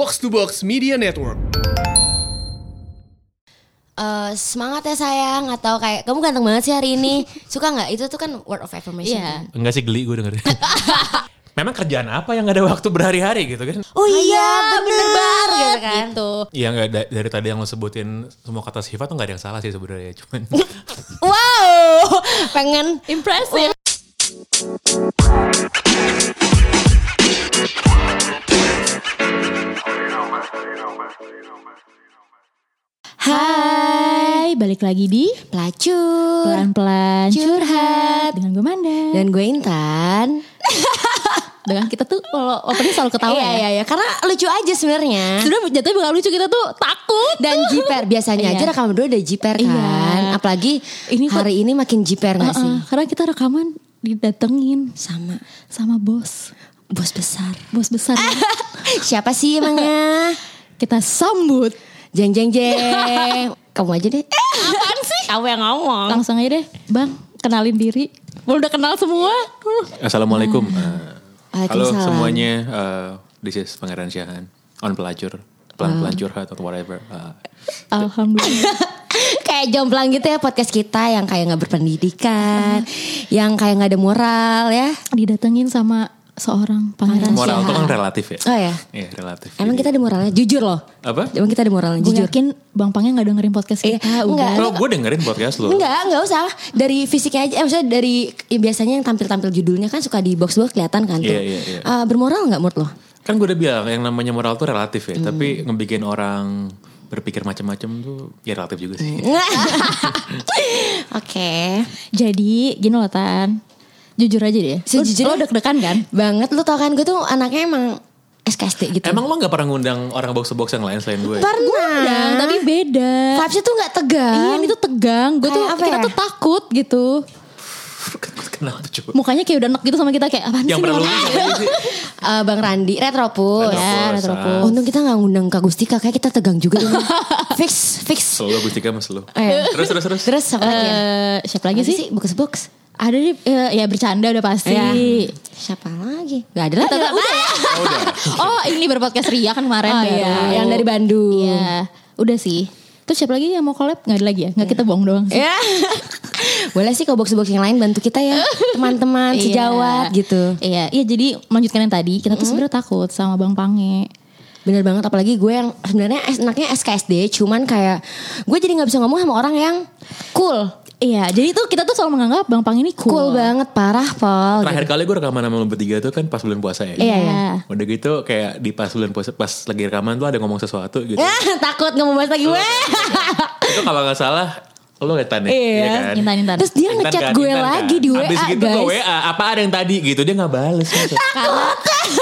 Box to Box Media Network. Eh, semangat ya sayang atau kayak kamu ganteng banget sih hari ini suka nggak itu tuh kan word of affirmation Iya. kan? Enggak sih geli gue dengerin. Memang kerjaan apa yang gak ada waktu berhari-hari gitu kan? oh iya bener banget gitu kan Gitu. Iya nggak da- dari tadi yang lo sebutin semua kata sifat tuh nggak ada yang salah sih sebenarnya cuman wow pengen Impressive. Hai, balik lagi di pelacur pelan-pelan Curhat. dengan gue Manda. dan gue Intan dengan kita tuh kalau opening selalu ketawa iya ya. iya iya karena lucu aja sebenarnya Sebenarnya jatuhnya bukan lucu kita tuh takut dan jiper biasanya aja Iya. rekaman berdua udah jiper kan Iya. apalagi Ini kok- hari ini makin jiper nggak sih Heeh, karena kita rekaman didatengin sama sama bos, bos besar bos besar. siapa sih emangnya kita sambut. Jeng jeng jeng kamu aja deh Apaan sih? kamu yang ngomong Langsung aja deh, bang, kenalin diri. Udah kenal semua? Assalamualaikum. Eh, halo semuanya. eh, this is Pangeran Syahan on pelacur, pelan-pelan curhat atau whatever. Eh, Alhamdulillah. kayak jomplang gitu ya podcast kita yang kayak nggak berpendidikan, yang kayak nggak ada moral ya. Didatengin sama seorang pangeran. moral itu kan relatif ya. Oh ya. Iya relatif. Emang kita ada moralnya, jujur loh. apa? Emang kita ada moralnya, Gue jujur. yakin Bang Pangnya gak dengerin podcast Iya, kita. enggak. udah. Oh, gue dengerin podcast lo. Enggak, enggak usah. Dari fisiknya aja, eh, maksudnya dari ya biasanya yang tampil-tampil judulnya kan suka di box box kelihatan kan tuh. Iya, iya, iya. Eh, bermoral nggak menurut lo? Kan gue udah bilang yang namanya moral tuh relatif Hmm. ya. Tapi ngebikin orang berpikir macam-macam tuh ya relatif juga sih. Oke. Jadi gini loh Tan. Jujur aja deh. Sejujurnya- Lo, lo deg-degan kan? Banget lu tau kan gue tuh anaknya emang SKSD gitu. Emang lo gak pernah ngundang orang box to box yang lain selain gue? pernah? Nah, tapi beda. vibesnya tuh nggak tegang. Iya ini tuh tegang. Gue tuh apa kita ya? tuh takut gitu. Kenapa coba? Mukanya kayak udah enak gitu sama kita kayak apaan Yang sih? pernah lo ngomong? undang aja sih. Eh, Bang Randi, Retropus. Retropus, Ya, ah. Retropus. Untung kita nggak ngundang Kak Gustika, kayak kita tegang juga. ini. fix, fix. Selalu Gustika mas lo. Eh. Terus terus terus. Terus apa lagi ya? Eh, siapa lagi Lagi sih? sih box box. Ada di ya, ya bercanda udah pasti. Ya. Siapa lagi? Gak ada lagi. Tetap- udah ya? Oh, udah. Oh ini berpodcast Ria kan kemarin Oh baru. iya, yang dari Bandung. Iya, udah sih. Terus siapa lagi yang mau collab? Gak ada lagi ya? Gak kita bohong doang sih. Ya. Boleh sih kalau box-box yang lain bantu kita ya. Teman-teman Iya. sejawat gitu. Iya, iya jadi melanjutkan yang tadi, kita tuh sebenarnya takut sama Bang Pange. Bener banget apalagi gue yang sebenarnya enaknya SKSD cuman kayak gue jadi nggak bisa ngomong sama orang yang cool. Iya, jadi tuh kita tuh selalu menganggap Bang Pange ini Cool, cool. banget parah Paul. Terakhir kali gue rekaman sama lo bertiga tuh kan pas bulan puasa ya. Iya, iya. Udah gitu kayak di pas bulan puasa pas lagi rekaman tuh ada ngomong sesuatu gitu. Ah, takut nggak mau bahas lagi gue. itu kalau nggak salah lo ngetan ya, Iya. kan? Intan, Intan. Terus dia ngechat kan, gue Intan lagi kan. di WA Abis gitu guys. gue WA, apa ada yang tadi gitu dia nggak bales. Karena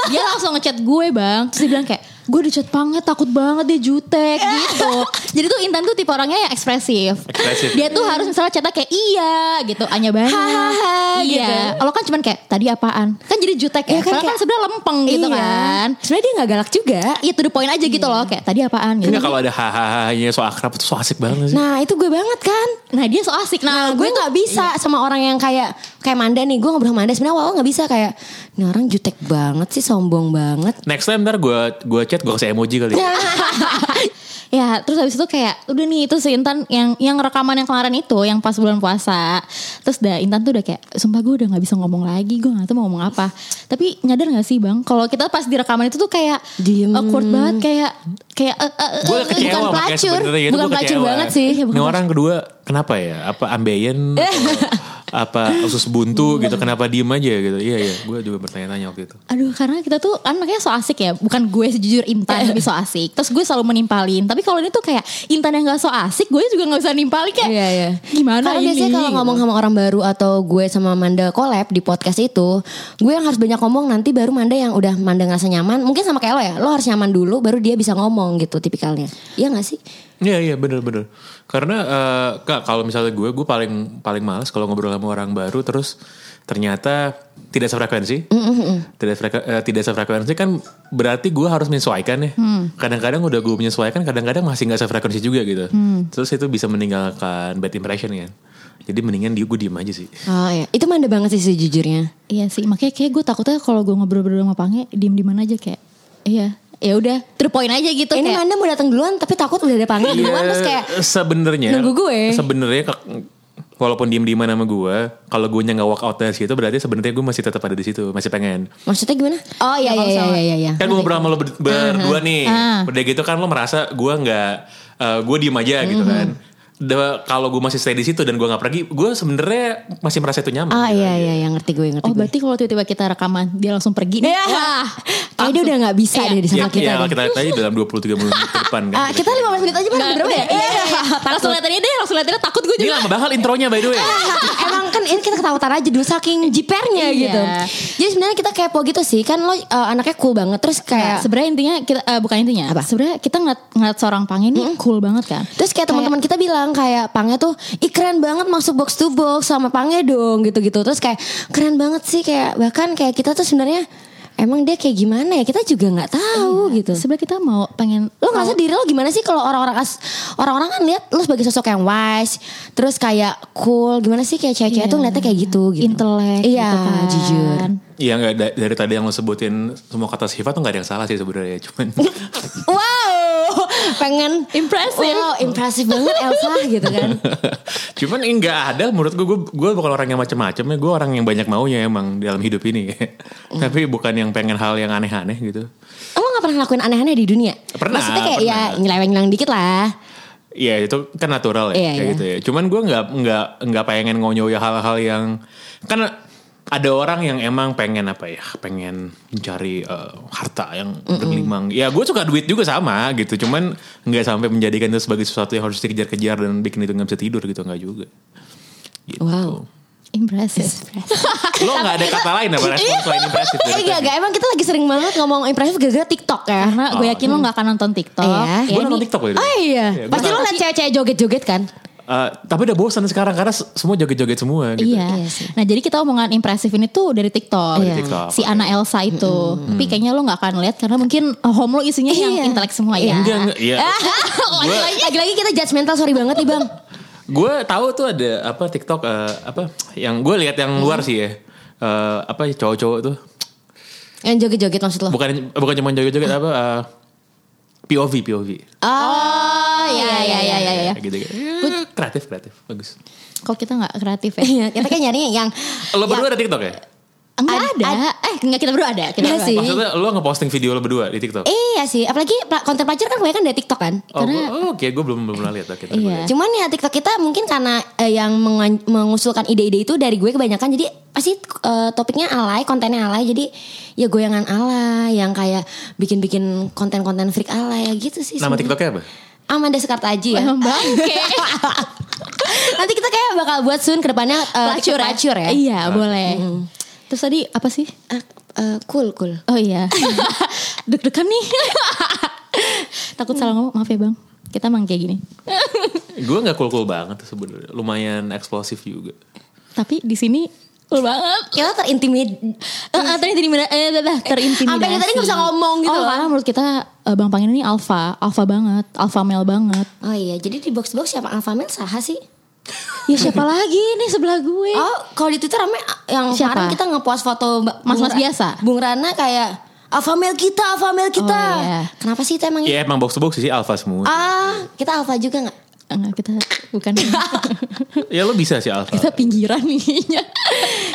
dia langsung ngechat gue bang Terus dia bilang kayak Gue dicat banget takut banget dia jutek gitu Jadi tuh Intan tuh tipe orangnya yang ekspresif Ekspresif. Dia tuh harus misalnya chatnya kayak iya gitu Anya banget Hahaha, Iya Kalau kan cuman kayak tadi apaan Kan jadi jutek Iya ya, kan, kan sebenarnya lempeng gitu Iya. kan Sebenarnya dia nggak galak juga. Iya to the point aja gitu loh Kayak tadi apaan gitu Enggak kalau ada hahaha so akrab tuh so asik banget sih. Nah itu gue banget kan. Nah dia so asik Nah, Nah, gue tuh- nggak bisa sama orang yang kayak kayak Manda nih. Gue ngobrol sama Manda sebenarnya awal nggak bisa kayak ini orang jutek banget sih, sombong banget. Next time ntar gue gue chat gue kasih emoji kali. Ya terus habis itu kayak udah nih itu si Intan yang yang rekaman yang kemarin itu yang pas bulan puasa terus dah Intan tuh udah kayak sumpah gue udah nggak bisa ngomong lagi gue nggak tahu mau ngomong apa tapi nyadar nggak sih bang kalau kita pas di rekaman itu tuh kayak Diem. awkward banget kayak kayak gue eh, kecewa bukan pelacur. sebenarnya itu Bukan pelacur banget sih. Bukan Ini orang kedua kenapa ya? Apa ambeien? apa usus buntu gitu? Kenapa diem aja gitu? Iya iya, gue juga bertanya-tanya waktu itu. Aduh karena kita tuh kan makanya so asik ya Bukan gue sejujur Intan tapi so asik Terus gue selalu menimpalin Tapi kalau ini tuh kayak Intan yang gak so asik Gue juga gak usah nimpalin kayak Iya iya. Gimana Karena ini biasanya kalau ngomong sama orang baru atau gue sama Manda collab di podcast itu, gue yang harus banyak ngomong nanti baru Manda yang udah Manda ngerasa nyaman. Mungkin sama kayak lo ya, lo harus nyaman dulu baru dia bisa ngomong gitu tipikalnya. Iya gak sih? Iya iya bener bener. Karena eh, kak kalau misalnya gue gue paling paling males kalau ngobrol sama orang baru terus ternyata tidak sefrekuensi. Tidak freka- eh, tidak sefrekuensi kan berarti gue harus menyesuaikan ya. Kadang-kadang udah gue menyesuaikan, kadang-kadang masih nggak sefrekuensi juga gitu. Terus itu bisa meninggalkan bad impression kan. Jadi mendingan dia gue diem aja sih. Oh iya, itu Manda banget sih sejujurnya. Iya sih, makanya kayak gue takutnya kalau gue ngobrol-ngobrol sama Pange, diem di mana aja kayak, iya, ya udah to the point aja gitu Ini kayak Manda mau datang duluan tapi takut udah ada panggil duluan terus kayak Iya, sebenarnya nunggu gue. Sebenarnya walaupun diem dieman sama gue, kalau gue nggak walk out dari situ berarti sebenarnya gue masih tetap ada di situ, masih pengen. maksudnya gimana? Oh iya iya iya iya iya. Kan gue ngobrol sama lo ber- berdua nih, Ah. udah gitu kan lo merasa gue nggak, eh, gue diem aja gitu Mhm. kan. Kalau gue masih stay di situ dan gue nggak pergi, gue sebenarnya masih merasa itu nyaman. Ah iya aja. iya yang ngerti gue ngerti oh gue. berarti kalau tiba-tiba kita rekaman dia langsung pergi nih Iya. wah Kayak dia udah gak bisa Iya. deh di sama Ya, kita. ya, deh. kita lihat aja dalam 23 menit ke depan kan. Ah, kita 15 menit aja Nggak, berapa ya? iya, iya, iya. langsung lihat dia langsung lihat dia takut gue Ini juga lama banget intronya by the way. Emang kan ini kita ketawa-tawa aja dulu saking jipernya Iya. gitu. Jadi sebenarnya kita kepo gitu sih. Kan lo uh, anaknya cool banget terus Kayak sebenarnya intinya kita eh, bukan intinya Apa? Sebenarnya kita ngeliat, ngeliat seorang Pang ini cool banget kan. Terus kayak teman-teman kita bilang kayak Pangnya tuh Ih keren banget masuk box to box sama Pangnya dong gitu-gitu Terus kayak keren banget sih kayak Bahkan kayak kita tuh sebenarnya Emang dia kayak gimana ya kita juga nggak tahu gitu Sebenarnya kita mau pengen Lo ngerasa diri lo gimana sih kalau orang-orang as- orang-orang kan lihat lo sebagai sosok yang wise, terus kayak cool, gimana sih kayak cewek-cewek Iya. tuh ngeliatnya kayak gitu gitu. intelek Iya, gitu kan. jujur. Iya nggak da- dari tadi yang lo sebutin semua kata sifat tuh nggak ada yang salah sih sebenarnya cuman Wow, pengen Impressive. Wow, impresif banget Elsa gitu kan. cuman nggak ada menurut gue gue gue bukan orang yang macam-macam ya gue orang yang banyak maunya emang dalam hidup ini tapi bukan yang pengen hal yang aneh-aneh gitu Lo gak pernah ngelakuin aneh-aneh di dunia? Pernah, Maksudnya kayak ya pernah. nyeleweng-nyeleweng dikit lah. Iya itu kan natural ya Iya, kayak iya. gitu ya. Cuman gue nggak nggak nggak pengen ngonyoy hal-hal yang kan ada orang yang emang pengen apa ya pengen mencari eh, harta yang bergelimang. Ya gue suka duit juga sama gitu. Cuman nggak sampai menjadikan itu sebagai sesuatu yang harus dikejar-kejar dan bikin itu nggak bisa tidur gitu nggak juga. Gitu. Wow. impressive. Lo nggak ada kata lain apa respon selain impresif dari Eh gak, gak, emang kita lagi sering banget ngomong impresif gara-gara TikTok ya. Karena gue yakin lo gak akan nonton TikTok. Iya. Ya, Gue nonton TikTok loh. Oh iya, Iya, pasti lo liat cewek-cewek joget-joget kan? Eh, tapi udah bosan sekarang karena semua joget-joget semua gitu. Iya. Iya sih. Nah jadi kita omongan impresif ini tuh dari TikTok. Iya. TikTok. Si Ana Elsa itu. Tapi kayaknya lo gak akan lihat karena mungkin uh, home lo isinya yang Iya. intelek semua ya. Enggak, enggak. Iya. Lagi-lagi kita judgmental, sorry banget nih bang. Gue tahu tuh ada apa TikTok eh, apa yang gue lihat yang luar sih ya. Eh, apa ya, cowok-cowok tuh. Yang joget-joget maksud lo? Bukan bukan cuma joget-joget apa eh, POV POV. Oh iya iya iya iya. iya. Kayak gitu. Eh, kreatif kreatif bagus. Kok kita gak kreatif ya? Iya, kita kan nyari yang Lo berdua ada TikTok ya? Enggak ada. Eh enggak kita berdua ada. Kita Iya berdua sih. ada. Maksudnya lo ngeposting video lo berdua di TikTok? Iya sih, apalagi konten pelajar kan kebanyakan dari TikTok kan. Oh, gua- oh, oke, gue belum belum pernah lihat. Gua Iya. Cuman ya TikTok kita mungkin karena eh, yang mengusulkan ide-ide itu dari gue kebanyakan jadi pasti eh, topiknya alay, kontennya alay. Jadi ya goyangan alay yang kayak bikin-bikin konten-konten freak alay ya gitu sih. Nama sebenarnya. TikToknya apa? Amanda Sekartaji ya. Bangke. Nanti kita kayak bakal buat soon ke depannya eh, Pelacur ya? pelacur ya. Iya boleh. Terus tadi apa sih? Eh, eh, cool cool. Oh iya. Deg-degan nih. Takut salah ngomong. Maaf ya bang. Kita emang kayak gini. Gue nggak cool cool banget sebenarnya. Lumayan eksplosif juga. Tapi di sini cool banget. Kita terintimid Eh, eh, terintimidasi. Eh, eh, eh, terintimidasi. Sampai kita tadi nggak bisa ngomong gitu Oh, loh. karena menurut kita eh, Bang Pangin ini alpha, alpha banget, alpha male banget. Oh iya, jadi di box box siapa Alpha Male Saha sih? Ya siapa lagi nih sebelah gue? Oh, kalau di Twitter rame yang Siapa? kemarin kita ngepost foto Mbak- Mas-mas biasa? Bung Rana kayak Alpha Male kita, Alpha Male kita. Oh, iya. Kenapa sih itu emang? Ya emang box to box sih alpha semua. Ah, kita Alpha juga nggak? Enggak, kita bukan Ya lo bisa sih alpha. kita pinggiran nih.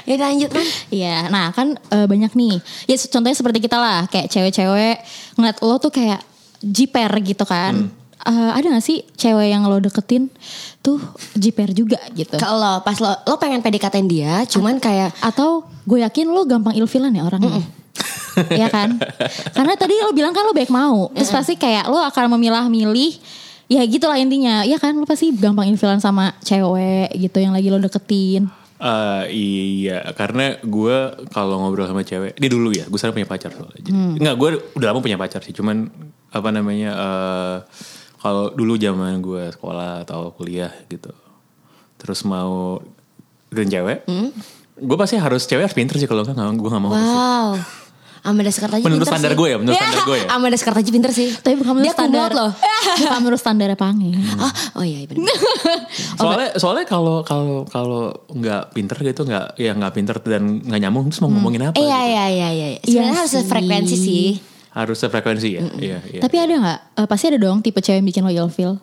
Ya lanjut man. Iya, nah kan eh, banyak nih. Ya contohnya seperti kita lah, kayak cewek-cewek ngeliat lo tuh kayak jiper gitu kan. Eh, ada gak sih cewek yang lo deketin tuh jiper juga gitu? Kalau pas lo lo pengen PDKT dia, cuman kayak Atau gue yakin lo gampang ilfilan ya orangnya. Iya kan? Karena tadi lo bilang kan lo baik mau. Terus pasti kayak lo akan memilah-milih. Ya gitu lah intinya. Ya kan lo pasti gampang ilfilan sama cewek gitu yang lagi lo deketin. Eh, iya, karena gue kalau ngobrol sama cewek, ini dulu ya, gue sekarang punya pacar soalnya. Jadi, Enggak, gue udah lama punya pacar sih, cuman apa namanya, eh kalau dulu zaman gue sekolah atau kuliah gitu, terus mau dengan cewek, gue pasti harus cewek harus pinter sih kalau enggak, gue gak mau. wow. Amanda Sekartaji Menurut pinter standar sih. gue ya, menurut standar gue ya. Amanda Sekartaji pinter sih. Tapi bukan menurut Dia standar loh. Bukan menurut standar Pangin. Ah, oh iya iya benar. Soalnya soalnya kalau kalau kalau nggak pinter gitu nggak ya nggak pinter dan nggak nyambung terus mau ngomongin apa? Iya gitu. iya iya iya. Sebenarnya Iya harus sih. frekuensi sih. harus sefrekuensi ya. Iya, iya. Tapi ada nggak? Eh, pasti ada dong tipe cewek yang bikin lo ilfeel.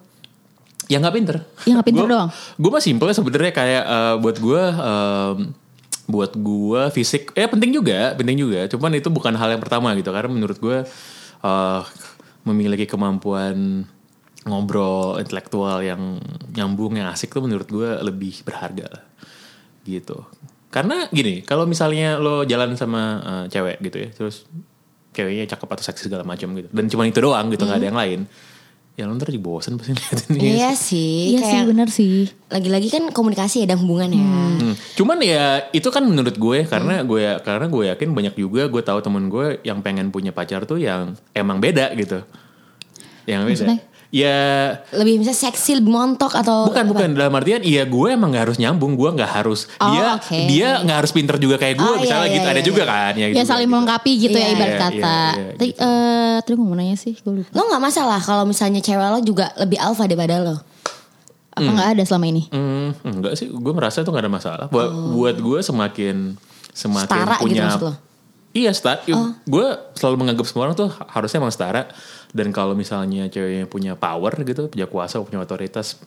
yang nggak pinter. Yang nggak pinter Gua- doang? Gue mah simple sebenarnya kayak eh, buat gue em, buat gue fisik ya penting juga, penting juga. Cuman itu bukan hal yang pertama gitu karena menurut gue eh, memiliki kemampuan ngobrol intelektual yang nyambung yang asik tuh menurut gue lebih berharga lah gitu. Karena gini, kalau misalnya lo jalan sama eh, cewek gitu ya, terus ceweknya cakep atau seksi segala macam gitu, dan cuma itu doang gitu, nggak ada yang lain, ya lo ntar jadi bosen pasti liatin. Iya sih. Iya sih kayak bener sih. Lagi-lagi kan komunikasi ada hubungan ya. Hmm. Cuman ya itu kan menurut gue karena gue karena gue yakin banyak juga gue tahu temen gue yang pengen punya pacar tuh yang emang beda gitu. Yang beda. Maksudnya? Ya Lebih misalnya seksi, lebih montok atau bukan apa? bukan dalam artian iya gue emang nggak harus nyambung gue nggak harus Oh, dia oke. dia nggak harus pinter juga kayak gue Oh, misalnya iya, gitu iya, ada iya, juga iya. kan ya, Ya gitu, saling gitu. melengkapi gitu Iya, ya ibarat iya, kata. iya, iya, Tadi gitu. eh, tadi gue mau nanya sih, gue lupa. Lo nggak masalah kalau misalnya cewek lo juga lebih alpha daripada lo. Apa nggak ada selama ini? Hmm, enggak sih, gue merasa itu gak ada masalah. Buat buat gue semakin semakin Oh. Setara gitu punya lo? Iya, setara. Gue selalu menganggap semua orang tuh harusnya emang setara. Dan kalau misalnya ceweknya punya power gitu, punya kuasa, punya otoritas,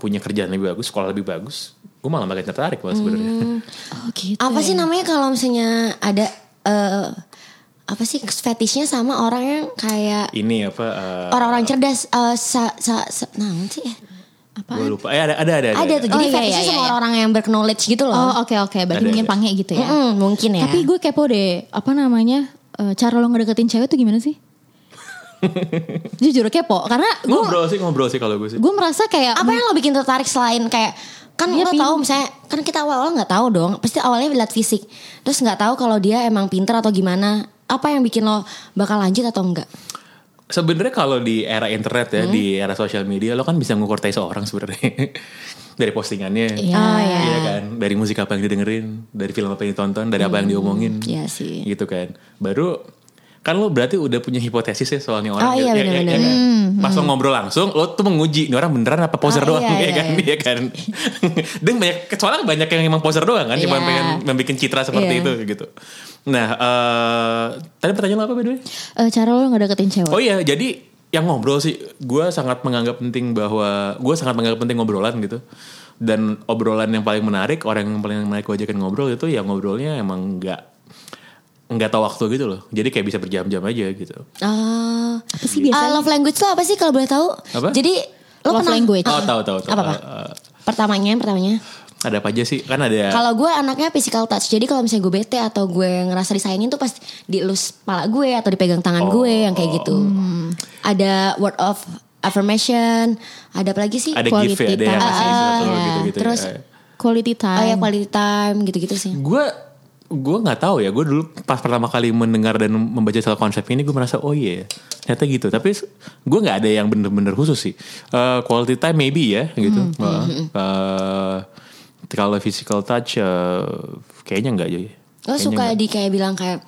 punya kerjaan lebih bagus, sekolah lebih bagus, gue malah makin tertarik malah sebenarnya. Oh gitu. Apa sih namanya kalau misalnya ada eh, apa sih fetishnya sama orang yang kayak Ini apa? eh, orang-orang cerdas eh, sa, sa, sa, nah sih ya? Gue lupa. Eh ada ada ada. Ada tuh jadi Oh, iya, fetishnya iya, sama iya. orang-orang yang berknowledge gitu loh. Oh oke oke, berarti Ada, mungkin ada. pange gitu ya. Mm-mm, mungkin ya. Tapi gue kepo deh, apa namanya? eh, cara lo ngedeketin cewek tuh gimana sih? Jujur kepo, karena gue Ngobrol sih ngobrol sih kalau gue sih. gue merasa kayak apa yang lo bikin tertarik selain kayak kan Dia lo tahu misalnya kan kita awal-awal nggak tahu dong pasti awalnya lihat fisik terus nggak tahu kalau dia emang pinter atau gimana apa yang bikin lo bakal lanjut atau enggak Sebenarnya kalau di era internet ya, di era sosial media lo kan bisa ngukur taste orang sebenarnya. dari postingannya. Iya. Oh, iya. Iya kan, dari musik apa yang didengerin, dari film apa yang ditonton, dari apa yang diomongin. Iya sih. Gitu kan. Baru kan lo berarti udah punya hipotesis ya soal nih orang. Oh, iya, Ya- ya- ya kan? Pas lo ngobrol langsung, lo tuh menguji nih orang beneran apa poser Oh, doang iya, ya iya, kan, iya. Iya kan. Dan banyak soalnya banyak yang emang poser doang kan, cuma Iya. pengen membuat citra seperti Iya. itu gitu. Nah, eh tadi pertanyaan lo apa by the way? eh, cara lo ngedeketin cewek. Oh iya, jadi yang ngobrol sih, gue sangat menganggap penting bahwa gue sangat menganggap penting ngobrolan gitu. Dan obrolan yang paling menarik, orang yang paling menarik gue ajakin ngobrol itu ya ngobrolnya emang nggak nggak tahu waktu gitu loh. Jadi kayak bisa berjam-jam aja gitu. Ah, Apa sih biasanya? Ah, love language lo apa sih kalau boleh tahu Apa? jadi lo Love pernah language. Oh tahu tahu tahu. Apa, apa? Eh, pertamanya pertamanya ada apa aja sih? Kan ada. Kalau gue anaknya physical touch, jadi kalau misalnya gue bete atau gue ngerasa disayangin tuh pas dielus kepala gue atau dipegang tangan gue yang kayak gitu. Ada word of affirmation, ada apa lagi sih? ada quality gift ya, ada yang time. ngasih Ah, iya. gitu-gitu. Terus ya. Quality time. Oh ya quality time gitu-gitu sih. gue gue nggak tahu ya gue dulu pas pertama kali mendengar dan membaca soal konsep ini gue merasa oh iya ternyata gitu tapi gue nggak ada yang bener-bener khusus sih Eh, quality time maybe ya gitu Hmm, Eh, kalau physical touch eh, kayaknya nggak aja ya. Lo Kayaknya suka nggak. di kayak bilang kayak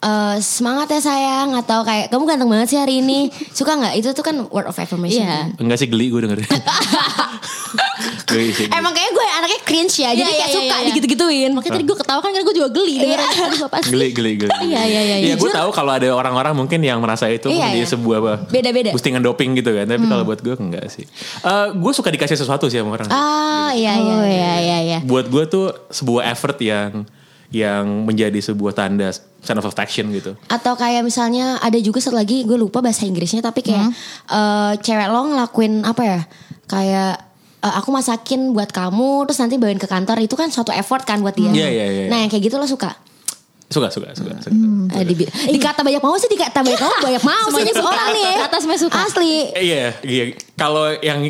eh, semangat ya sayang atau kayak kamu ganteng banget sih hari ini. suka nggak? Itu tuh kan word of affirmation. Iya. kan? enggak sih geli gue dengerin geli. Emang kayak gue anaknya cringe ya, jadi Iya, kayak iya, suka iya, iya. digitu-gituin. Makanya tadi gue ketawa kan karena gue juga geli dengerin. Aduh apa sih? geli geli geli Iya, iya, iya, Iya, gue tahu kalau ada orang-orang mungkin yang merasa itu Iya, menjadi iya. sebuah apa Beda-beda. postingan doping gitu kan tapi kalau buat gue enggak sih Eh, gue suka dikasih sesuatu sih sama orang Ah iya iya. Oh iya iya iya. buat gue tuh sebuah effort yang yang menjadi sebuah tanda sign of affection gitu. Atau kayak misalnya ada juga satu lagi gue lupa bahasa Inggrisnya tapi kayak eh, cewek lo ngelakuin apa ya? Kayak eh, aku masakin buat kamu terus nanti bawain ke kantor itu kan suatu effort kan buat dia. Iya, iya, iya. Nah yang kayak gitu lo suka? Suka suka suka. suka. Eh, di, dikata banyak mau sih dikata banyak mau banyak mau sih Semuanya suka. orang nih. Semuanya suka. Asli. Iya, iya. Kalau yang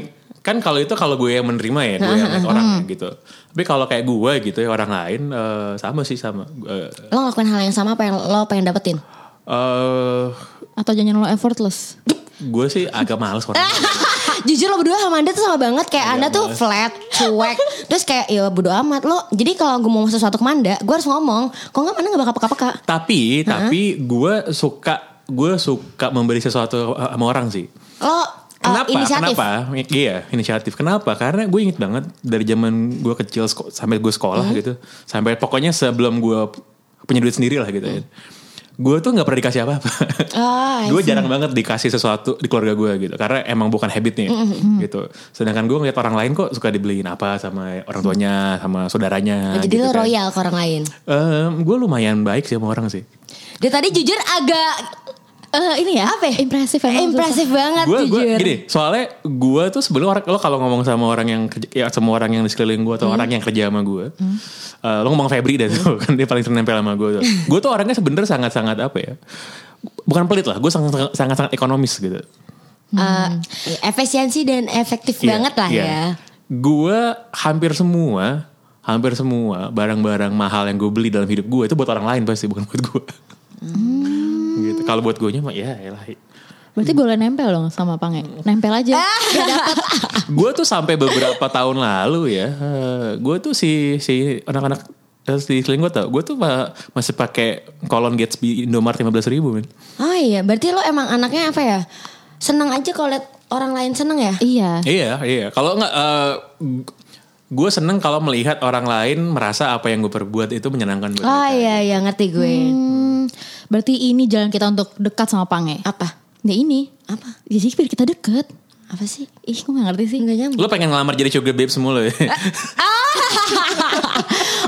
kan kalau itu kalau gue yang menerima ya, gue yang orang gitu. Tapi kalau kayak gue gitu ya orang lain eh, sama sih sama. Eh Lo ngelakuin hal yang sama apa yang lo pengen dapetin? eh, Atau jangan lo effortless. gue sih agak males orang. Jujur lo berdua sama Anda tuh sama banget kayak Iya, Anda tuh males. flat, cuek. Terus kayak ya bodo amat lo. Jadi kalau gue mau sesuatu ke Manda, gue harus ngomong. Kok nggak Manda nggak bakal peka-peka. tapi tapi gue suka gue suka memberi sesuatu sama orang sih. Lo uh, Kenapa? inisiatif. Kenapa? Iya, inisiatif. Kenapa? Karena gue inget banget dari zaman gue kecil sampai gue sekolah Hmm. gitu, sampai pokoknya sebelum gue punya duit sendiri lah gitu ya. gue tuh nggak pernah dikasih apa-apa. Ah, I gue jarang banget dikasih sesuatu di keluarga gue gitu, karena emang bukan habitnya gitu. Sedangkan gue ngeliat orang lain kok suka dibeliin apa sama orang tuanya, sama saudaranya. Oh, Jadi gitu lo kan. royal ke orang lain. gue lumayan baik sih sama orang sih. Dia tadi jujur agak Eh, ini ya? Apa ya? impresif emang impresif banget gue gue jujur. gini soalnya gue tuh sebelum orang lo kalau ngomong sama orang yang kerja ya sama orang yang di sekeliling gue atau orang yang kerja sama gue eh, lo ngomong Febri dan tuh kan dia paling sering nempel sama gue tuh. Gue tuh orangnya sebenernya sangat sangat apa ya bukan pelit lah gue sangat sangat sangat ekonomis gitu. Eh, efisiensi dan efektif Iya, banget lah iya. ya. gue hampir semua hampir semua barang-barang mahal yang gue beli dalam hidup gue itu buat orang lain pasti bukan buat gue gitu kalau buat gue mah ya elah Berarti boleh nempel dong sama Pange. Nempel aja. Gak dapet. gue tuh sampai beberapa tahun lalu ya, gue tuh si si anak-anak eh, di seling gue tau, gue tuh ma- masih pakai kolon Gatsby lima belas ribu men. Oh iya, berarti lo emang anaknya apa ya? Seneng aja kalau liat orang lain seneng ya? iya. Iya iya, kalau nggak, gue seneng kalau melihat orang lain merasa apa yang gue perbuat itu menyenangkan buat Oh mereka. iya iya ngerti gue. Hmm, berarti ini jalan kita untuk dekat sama Pange. Apa? Ya ini. Apa? Jadi biar kita deket. Apa sih? Ih, kok gak ngerti sih? Enggak nyambung. Lo pengen ngelamar jadi sugar babe semula ya?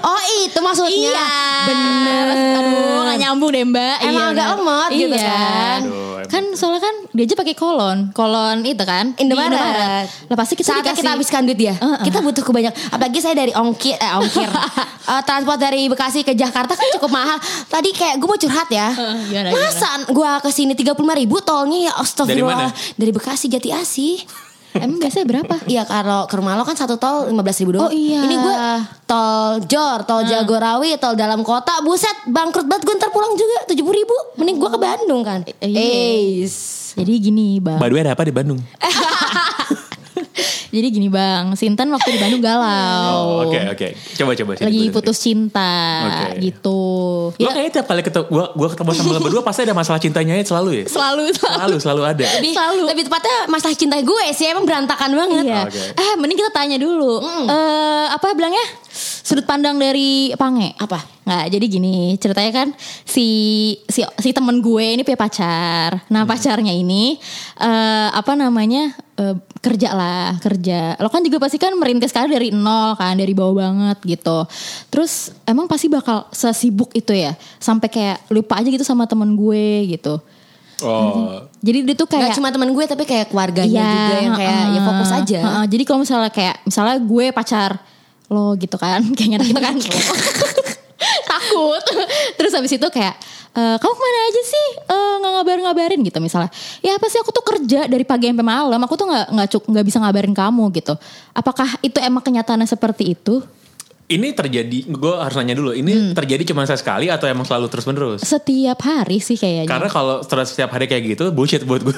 oh itu maksudnya. Iya. Bener. Aduh, gak nyambung deh mbak. Emang Iya, agak lemot gitu Iya. kan. Aduh. Kan soalnya kan dia aja pakai kolon. Kolon itu kan. di Indomaret. Lah pasti kita Saatnya dikasih. kita habiskan duit ya. Heeh. Kita butuh kebanyakan. Apalagi saya dari ongkir, eh, ongkir. Eh, transport dari Bekasi ke Jakarta kan cukup mahal. Tadi kayak gue mau curhat ya. Heeh, gimana, Masa gue ke sini 35 ribu tolnya ya astagfirullah. Dari Dari Bekasi Jati Asih. Emang biasanya berapa? Iya kalau ke rumah lo kan satu tol 15 ribu doang. Oh, iya. Ini gue tol Jor, tol Jagorawi, tol dalam kota. Buset bangkrut banget gue ntar pulang juga 70 ribu. Mending gue ke Bandung kan. Iya. Eis. Jadi gini bang. By the way ada apa di Bandung? Jadi gini bang. Sintan waktu di Bandung galau. Oh, Oke oke, coba coba. sini, Lagi putus cinta Oke. gitu. Lo Ya, kayaknya tiap kali ketemu, gua, gua ketemu sama lo berdua pasti ada masalah cintanya ya selalu ya? selalu Selalu, selalu ada. Lebih, Selalu. lebih tepatnya masalah cinta gue sih emang berantakan banget. Iya. Oke. Eh, mending kita tanya dulu. Eh, apa bilangnya? Sudut pandang dari Pange. Apa? Nggak, jadi gini, ceritanya kan si si si temen gue ini punya pacar. Nah, pacarnya ini eh apa namanya? eh, kerja lah, kerja. Lo kan juga pasti kan merintis karir dari nol kan, dari bawah banget gitu. Terus emang pasti bakal sesibuk itu ya, sampai kayak lupa aja gitu sama temen gue gitu. Oh, Jadi dia tuh kayak Gak cuma teman gue tapi kayak keluarganya Iya, juga yang kayak ya heeh, fokus aja. heeh. Jadi kalau misalnya kayak misalnya gue pacar lo gitu kan, kayaknya gitu kan. Takut. Terus habis itu kayak "Eh, kamu ke mana aja sih Eh, nggak ngabarin-ngabarin gitu misalnya. Ya apa sih aku tuh kerja dari pagi sampai malam, aku tuh nggak nggak nggak bisa ngabarin kamu gitu. Apakah itu emang kenyataannya seperti itu? Ini terjadi, gue harus nanya dulu, ini Hmm. terjadi cuma sekali atau emang selalu terus menerus? Setiap hari sih kayaknya. Karena kalau terus setiap hari kayak gitu, bullshit buat gue.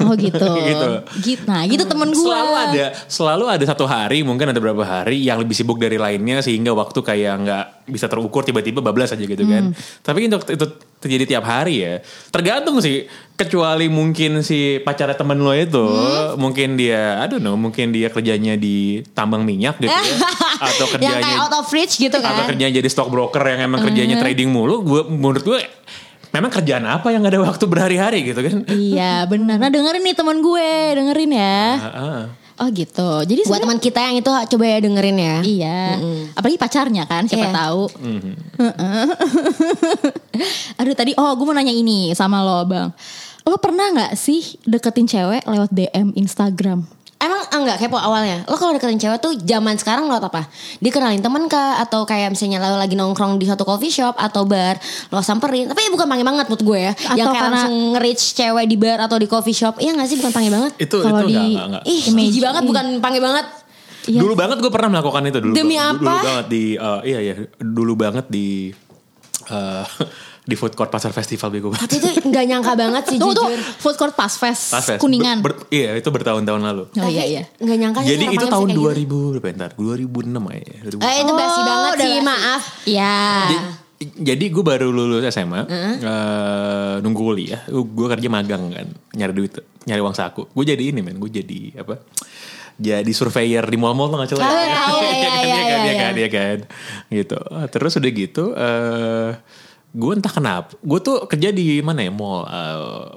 Oh gitu. gitu. Gitu. Nah gitu temen gue. Selalu ada, selalu ada satu hari, mungkin ada beberapa hari yang lebih sibuk dari lainnya sehingga waktu kayak nggak bisa terukur tiba-tiba bablas aja gitu kan. Hmm. Tapi untuk itu terjadi tiap hari ya, tergantung sih. Kecuali mungkin si pacarnya temen lo itu, Hmm. mungkin dia, aduh no, mungkin dia kerjanya di tambang minyak gitu ya, atau yang kerjanya kayak out of reach gitu atau kan. kerjanya jadi stockbroker yang emang kerjanya trading mulu, gue menurut gue memang kerjaan apa yang gak ada waktu berhari-hari gitu kan? Iya benar. Nah dengerin nih temen gue, dengerin ya. Ah, ah. Oh gitu. Jadi Buat teman kita yang itu coba ya dengerin ya. Iya. Apalagi pacarnya kan, siapa tahu. Mhm. Aduh tadi, oh gue mau nanya ini sama lo bang. Lo pernah nggak sih deketin cewek lewat DM Instagram? Enggak kepo awalnya. Lo kalau deketin cewek tuh zaman sekarang lo apa? Dikenalin temen kah atau kayak misalnya lo lagi nongkrong di suatu coffee shop atau bar, lo samperin. Tapi bukan panggil banget menurut gue ya. Atau yang kayak karena- langsung nge-reach cewek di bar atau di coffee shop. Iya gak sih bukan panggil banget? Itu Kalau itu di- enggak, enggak, enggak. Ih, jijik banget bukan panggil banget. Iya. Dulu banget gue pernah melakukan itu dulu. Demi Dulu- Dulu apa? banget di eh, iya iya, dulu banget di eh, di food court pasar festival bego banget. Tapi itu gak nyangka banget sih Tuh tuh, jujur. food court pas fest, Pas fest. kuningan. Ber- ber- iya, itu bertahun-tahun lalu. oh iya iya. Gak nyangka sih Jadi itu tahun bisa kayak 2000 berapa ya, ntar? 2006 ya. 2006. Eh itu basi Oh, banget sih, basi. maaf. Iya. Jadi, jadi gue baru lulus SMA, eh, nunggu kuliah, gue kerja magang kan, nyari duit, nyari uang saku. Gue jadi ini men, gue jadi apa? Jadi surveyor di mall-mall tuh gak celah. Oh, tahu. Iya, iya, kan, iya, iya kan, iya, iya iya. kan, iya kan. Gitu. Terus udah gitu, eh gue entah kenapa, gue tuh kerja di mana ya mall, uh,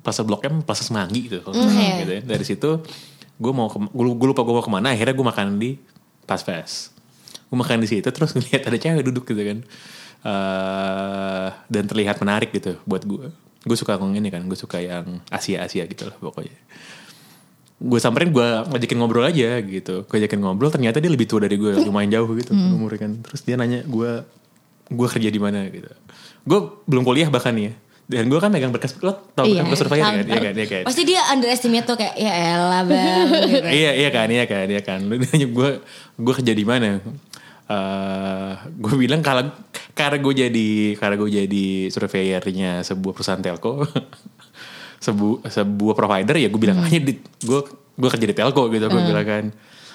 Plaza Blok M, Plaza Semanggi gitu, salah iya. gitu ya. Dari situ gue mau, gue lupa gue mau ke mana, akhirnya gue makan di Pas Fest. Gue makan di situ, terus ngeliat ada cewek duduk gitu kan, Eh, dan terlihat menarik gitu buat gue. Gue suka ngomong ini kan, gue suka yang Asia Asia gitu lah pokoknya gue samperin gue ngajakin ngobrol aja gitu gue ajakin ngobrol ternyata dia lebih tua dari gue lumayan jauh gitu umurnya kan terus dia nanya gue gue kerja di mana gitu. Gue belum kuliah bahkan ya. Dan gue kan megang berkas. Lo tau Iya, berkas surveyor kan? Iya kan iya kan. Pasti dia underestimate tuh kayak ya elah bang. gitu. iya iya kan iya kan iya kan. Lu nanya gue gue kerja di mana? Eh, gue bilang kalau karena gue jadi karena gue jadi surveyornya sebuah perusahaan telco sebu, sebuah provider ya gue bilang aja di gue gue kerja di telco gitu gue bilang kan.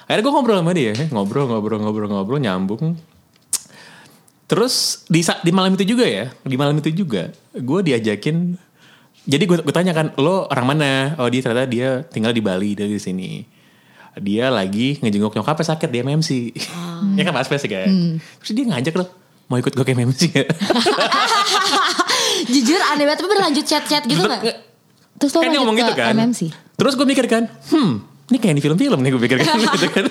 Akhirnya gue ngobrol sama dia ngobrol ngobrol ngobrol ngobrol nyambung terus di di malam itu juga ya? Di malam itu juga gue diajakin jadi gue gue tanya kan lo orang mana? Oh dia ternyata dia tinggal di Bali dari sini. Dia lagi ngejenguk nyokapnya sakit di MMC ya kan pas kan terus dia ngajak lo mau ikut gue ke MMC gak? Jujur aneh banget tapi berlanjut chat-chat gitu Bener- gak? Terus lo kan ngomong gitu kan. MMC. terus gue mikir kan hmm ini kayak di film-film nih gue pikir kan gitu kan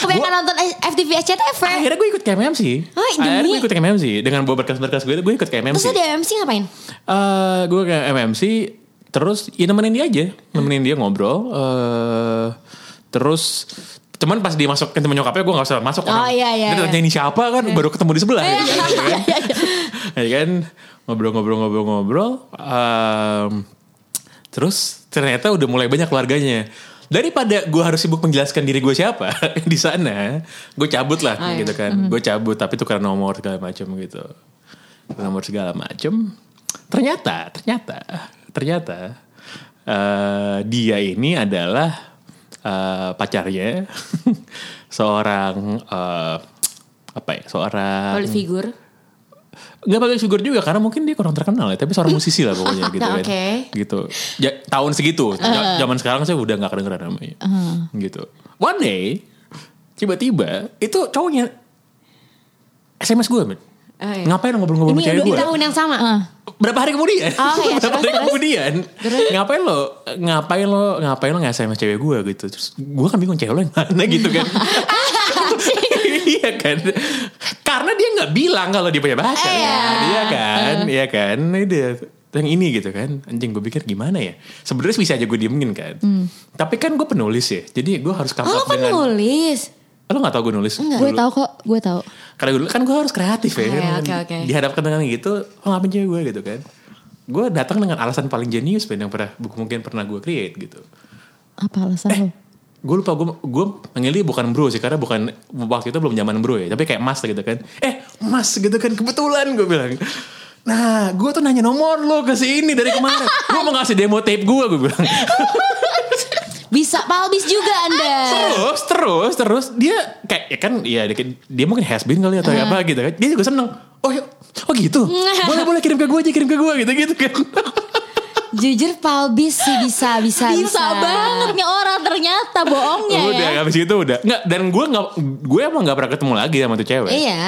Kebanyakan nonton FTV SCTV. akhirnya gue ikut ke MMC Oh, akhirnya gue ikut ke MMC dengan bawa berkas-berkas gue gue ikut ke MMC Terus dia MC ngapain? Eh, gue ke MMC terus ya nemenin dia aja. Nemenin dia ngobrol eh terus cuman pas dia masuk ke temen nyokapnya gue gak usah masuk Oh, iya, iya, dia iya. tanya ini siapa kan baru ketemu di sebelah. Ya kan, ya kan? Ya kan ngobrol-ngobrol-ngobrol-ngobrol em, terus ternyata udah mulai banyak keluarganya daripada gue harus sibuk menjelaskan diri gue siapa di sana gue cabut lah Oh, iya. gitu kan gue cabut tapi tukar nomor segala macam gitu nomor segala macam ternyata ternyata ternyata eh, dia ini adalah eh, pacarnya seorang eh, apa ya seorang Public figure. Nggak public figure juga karena mungkin dia kurang terkenal ya tapi seorang musisi lah pokoknya gitu Nah, kan. Oke. gitu. Ja, tahun segitu. Ja- zaman sekarang saya udah nggak kedengeran namanya. Gitu. One day tiba-tiba itu cowoknya SMS gue men. Oh, iya. ngapain lo ngobrol-ngobrol sama Ini cewek gue tahun yang sama. Ah. berapa hari kemudian? Oh, iya, berapa terus, hari terus. kemudian? Ngapain lo ngapain lo ngapain lo nggak sama cewek gue gitu. Terus gue kan bingung cewek lo yang mana gitu kan iya kan karena dia nggak bilang kalau dia punya pacar Iya. kan iya kan iya kan Nah, dia yang ini gitu kan anjing gue pikir gimana ya sebenarnya bisa aja gue diemin kan tapi kan gue penulis ya jadi gue harus come Oh, lo up dengan penulis. lo nggak tau gue nulis Gue tahu kok, gue tahu. Karena dulu kan gue harus kreatif ya. Oh, kan. ya, oke, oke. Dihadapkan dengan gitu, oh ngapain cewek gue gitu kan. Gue datang dengan alasan paling jenius Ben yang pernah mungkin pernah gue create gitu. Apa alasan Eh. lo? Gue lupa gue gue panggil dia bukan bro sih karena bukan waktu itu belum zaman bro ya, tapi kayak mas gitu kan. Eh mas gitu kan kebetulan gue bilang. Nah, gue tuh nanya nomor lo ke sini dari kemarin. gue mau ngasih demo tape gue, gue bilang. Bisa palbis juga anda. terus, terus, terus dia kayak ya kan, ya dia, dia mungkin has been kali atau apa gitu kan. Dia juga seneng. Oh, ya, oh gitu. boleh boleh kirim ke gue aja, kirim ke gue gitu gitu kan. Jujur palbis sih bisa, bisa, bisa. Bisa banget nih orang ternyata bohongnya udah ya. habis itu udah nggak dan gue nggak gue emang nggak pernah ketemu lagi sama tuh cewek Iya.